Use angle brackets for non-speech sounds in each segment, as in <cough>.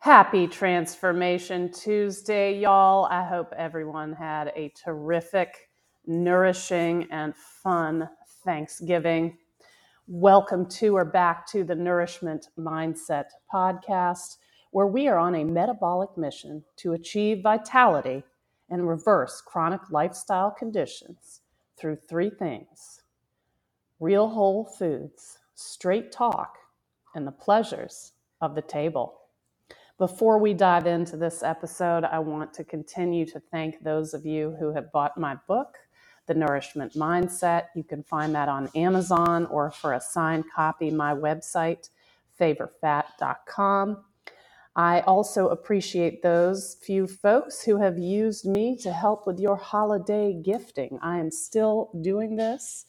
Happy Transformation Tuesday, y'all. I hope everyone had a terrific, nourishing, and fun Thanksgiving. Welcome to or back to the Nourishment Mindset podcast, where we are on a metabolic mission to achieve vitality and reverse chronic lifestyle conditions through three things real whole foods, straight talk, and the pleasures of the table. Before we dive into this episode, I want to continue to thank those of you who have bought my book, The Nourishment Mindset. You can find that on Amazon or for a signed copy, my website, favorfat.com. I also appreciate those few folks who have used me to help with your holiday gifting. I am still doing this.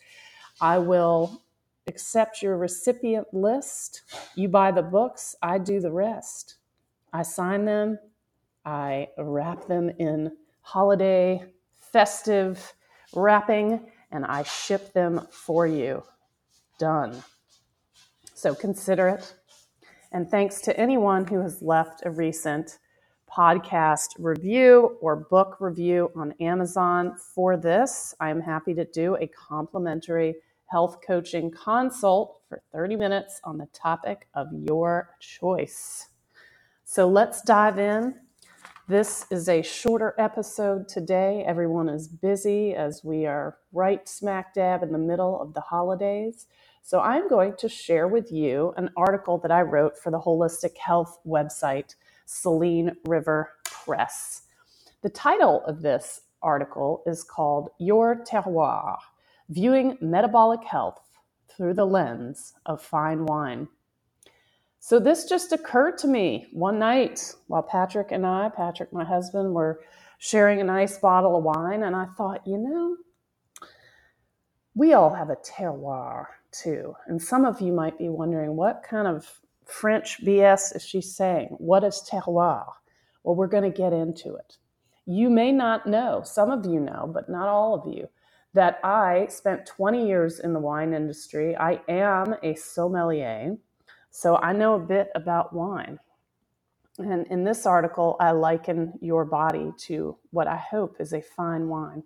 I will accept your recipient list. You buy the books, I do the rest. I sign them, I wrap them in holiday festive wrapping, and I ship them for you. Done. So consider it. And thanks to anyone who has left a recent podcast review or book review on Amazon for this. I'm happy to do a complimentary health coaching consult for 30 minutes on the topic of your choice. So let's dive in. This is a shorter episode today. Everyone is busy as we are right smack dab in the middle of the holidays. So I'm going to share with you an article that I wrote for the Holistic Health website, Selene River Press. The title of this article is called Your Terroir Viewing Metabolic Health Through the Lens of Fine Wine. So this just occurred to me one night while Patrick and I, Patrick, my husband, were sharing a nice bottle of wine. And I thought, you know, we all have a terroir too. And some of you might be wondering, what kind of French BS is she saying? What is terroir? Well, we're going to get into it. You may not know, some of you know, but not all of you, that I spent 20 years in the wine industry. I am a sommelier. So I know a bit about wine. And in this article, I liken your body to what I hope is a fine wine.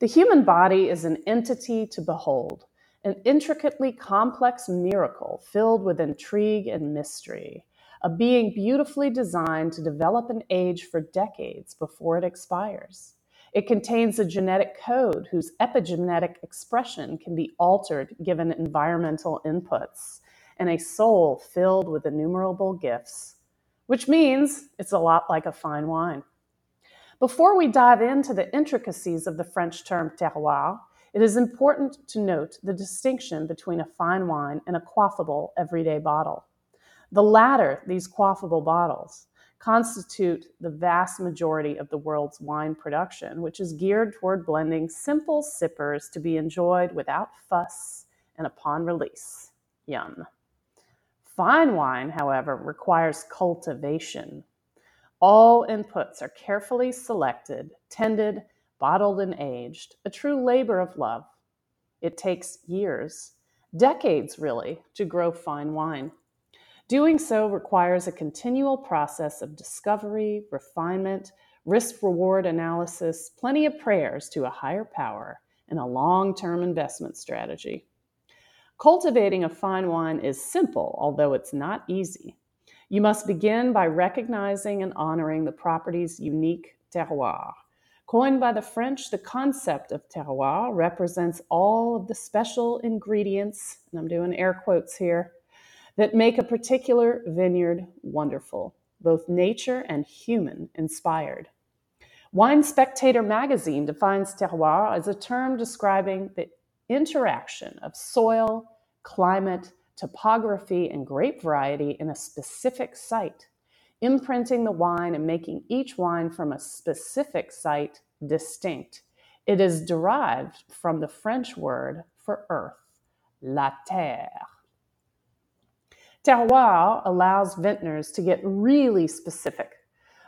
The human body is an entity to behold, an intricately complex miracle filled with intrigue and mystery, a being beautifully designed to develop and age for decades before it expires. It contains a genetic code whose epigenetic expression can be altered given environmental inputs and a soul filled with innumerable gifts, which means it's a lot like a fine wine. Before we dive into the intricacies of the French term terroir, it is important to note the distinction between a fine wine and a quaffable everyday bottle. The latter, these quaffable bottles, constitute the vast majority of the world's wine production, which is geared toward blending simple sippers to be enjoyed without fuss and upon release. Yum. Fine wine, however, requires cultivation. All inputs are carefully selected, tended, bottled, and aged, a true labor of love. It takes years, decades really, to grow fine wine. Doing so requires a continual process of discovery, refinement, risk reward analysis, plenty of prayers to a higher power, and a long term investment strategy. Cultivating a fine wine is simple, although it's not easy. You must begin by recognizing and honoring the property's unique terroir. Coined by the French, the concept of terroir represents all of the special ingredients, and I'm doing air quotes here, that make a particular vineyard wonderful, both nature and human inspired. Wine Spectator magazine defines terroir as a term describing the interaction of soil, climate, topography, and grape variety in a specific site, imprinting the wine and making each wine from a specific site distinct. It is derived from the French word for earth, la terre. Terroir allows vintners to get really specific,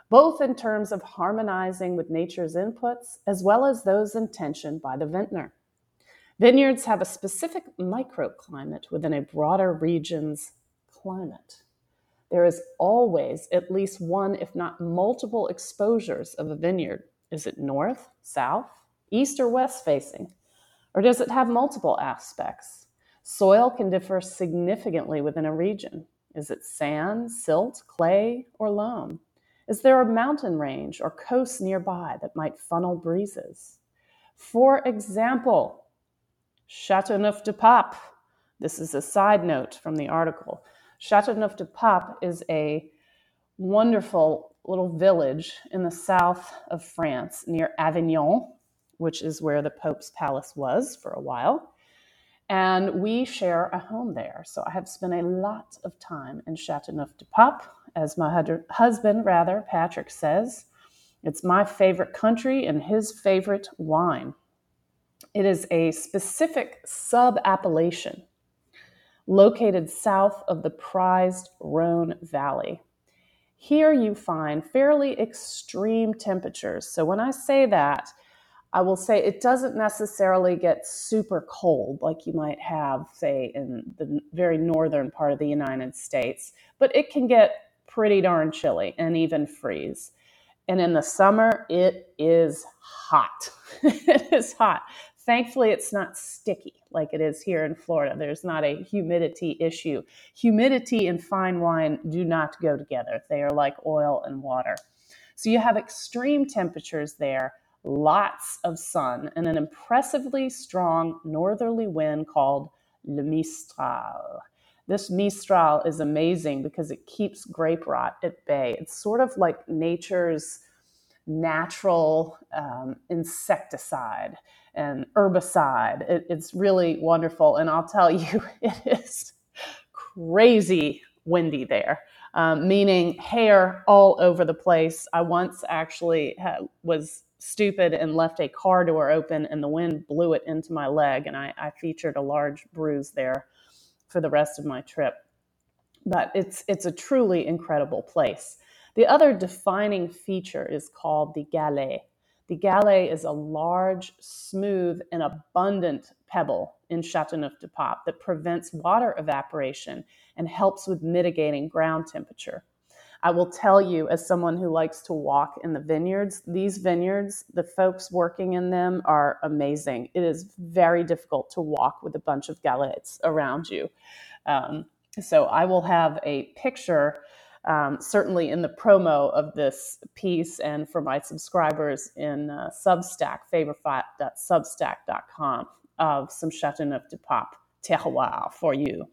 both in terms of harmonizing with nature's inputs as well as those intentioned by the vintner. Vineyards have a specific microclimate within a broader region's climate. There is always at least one, if not multiple, exposures of a vineyard. Is it north, south, east, or west facing? Or does it have multiple aspects? Soil can differ significantly within a region. Is it sand, silt, clay, or loam? Is there a mountain range or coast nearby that might funnel breezes? For example, Châteauneuf-du-Pape. This is a side note from the article. Châteauneuf-du-Pape is a wonderful little village in the south of France near Avignon, which is where the Pope's palace was for a while. And we share a home there. So I have spent a lot of time in Châteauneuf-du-Pape. As my husband, rather, Patrick says, it's my favorite country and his favorite wine. It is a specific sub appellation located south of the prized Rhone Valley. Here you find fairly extreme temperatures. So when I say that, I will say it doesn't necessarily get super cold like you might have, say, in the very northern part of the United States, but it can get pretty darn chilly and even freeze. And in the summer, it is hot. <laughs> it is hot. Thankfully, it's not sticky like it is here in Florida. There's not a humidity issue. Humidity and fine wine do not go together, they are like oil and water. So you have extreme temperatures there, lots of sun, and an impressively strong northerly wind called Le Mistral. This Mistral is amazing because it keeps grape rot at bay. It's sort of like nature's natural um, insecticide and herbicide. It, it's really wonderful. And I'll tell you, <laughs> it is crazy windy there, um, meaning hair all over the place. I once actually was stupid and left a car door open, and the wind blew it into my leg, and I, I featured a large bruise there for the rest of my trip. But it's it's a truly incredible place. The other defining feature is called the Galet. The Galet is a large, smooth, and abundant pebble in Chateauneuf-du-Pape that prevents water evaporation and helps with mitigating ground temperature. I will tell you, as someone who likes to walk in the vineyards, these vineyards, the folks working in them are amazing. It is very difficult to walk with a bunch of galettes around you. Um, so I will have a picture um, certainly in the promo of this piece and for my subscribers in uh, Substack, favorfat.substack.com, of some Chateauneuf-du-Pape terroir for you.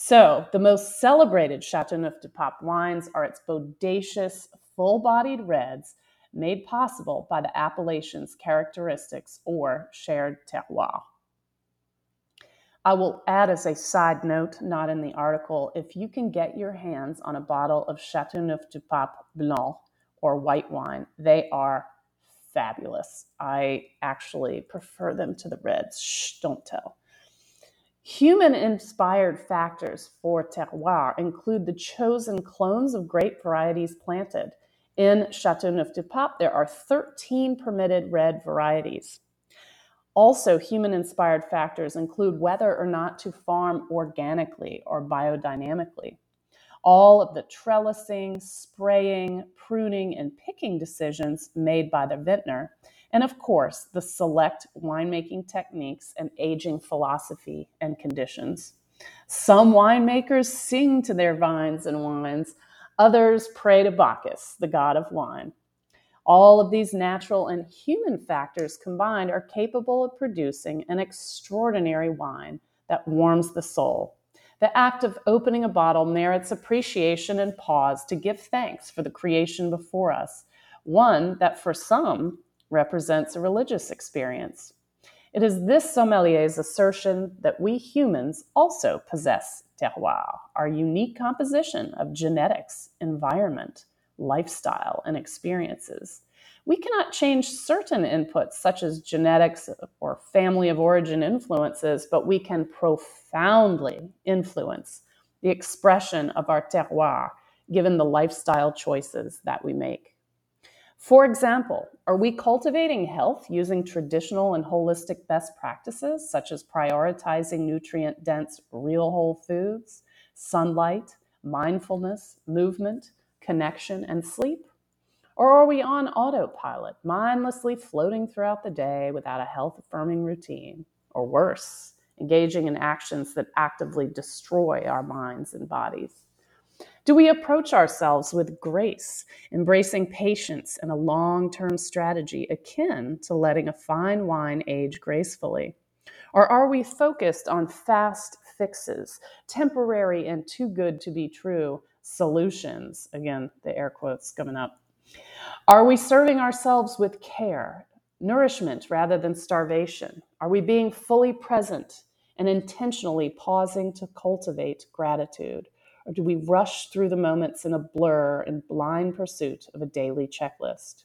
So, the most celebrated Chateauneuf-du-Pape wines are its bodacious, full-bodied reds made possible by the appellation's characteristics or shared terroir. I will add as a side note, not in the article, if you can get your hands on a bottle of Chateauneuf du Pape Blanc or white wine, they are fabulous. I actually prefer them to the reds. Shh, don't tell. Human inspired factors for terroir include the chosen clones of grape varieties planted. In Chateauneuf du Pape, there are 13 permitted red varieties. Also, human inspired factors include whether or not to farm organically or biodynamically. All of the trellising, spraying, pruning, and picking decisions made by the vintner, and of course, the select winemaking techniques and aging philosophy and conditions. Some winemakers sing to their vines and wines, others pray to Bacchus, the god of wine. All of these natural and human factors combined are capable of producing an extraordinary wine that warms the soul. The act of opening a bottle merits appreciation and pause to give thanks for the creation before us, one that for some represents a religious experience. It is this sommelier's assertion that we humans also possess terroir, our unique composition of genetics, environment, lifestyle, and experiences. We cannot change certain inputs, such as genetics or family of origin influences, but we can profoundly influence the expression of our terroir given the lifestyle choices that we make. For example, are we cultivating health using traditional and holistic best practices, such as prioritizing nutrient dense, real whole foods, sunlight, mindfulness, movement, connection, and sleep? Or are we on autopilot, mindlessly floating throughout the day without a health affirming routine? Or worse, engaging in actions that actively destroy our minds and bodies? Do we approach ourselves with grace, embracing patience and a long term strategy akin to letting a fine wine age gracefully? Or are we focused on fast fixes, temporary and too good to be true solutions? Again, the air quotes coming up. Are we serving ourselves with care, nourishment rather than starvation? Are we being fully present and intentionally pausing to cultivate gratitude? Or do we rush through the moments in a blur in blind pursuit of a daily checklist?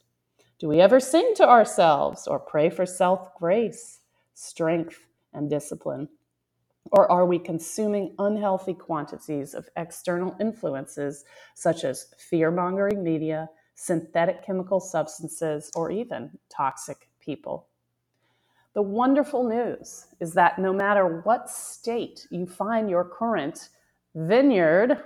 Do we ever sing to ourselves or pray for self grace, strength, and discipline? Or are we consuming unhealthy quantities of external influences such as fear mongering media, synthetic chemical substances, or even toxic people? The wonderful news is that no matter what state you find your current vineyard,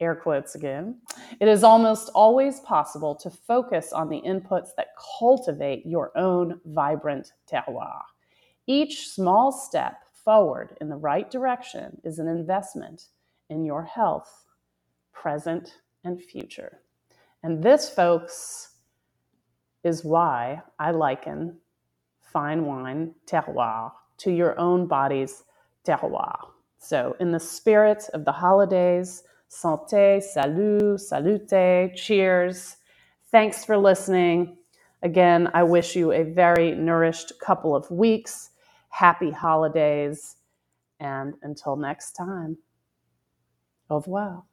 air quotes again, it is almost always possible to focus on the inputs that cultivate your own vibrant terroir. Each small step forward in the right direction is an investment in your health, present and future. And this, folks, is why I liken fine wine terroir to your own body's terroir. So, in the spirit of the holidays, santé, salut, salute, cheers. Thanks for listening. Again, I wish you a very nourished couple of weeks. Happy holidays. And until next time, au revoir.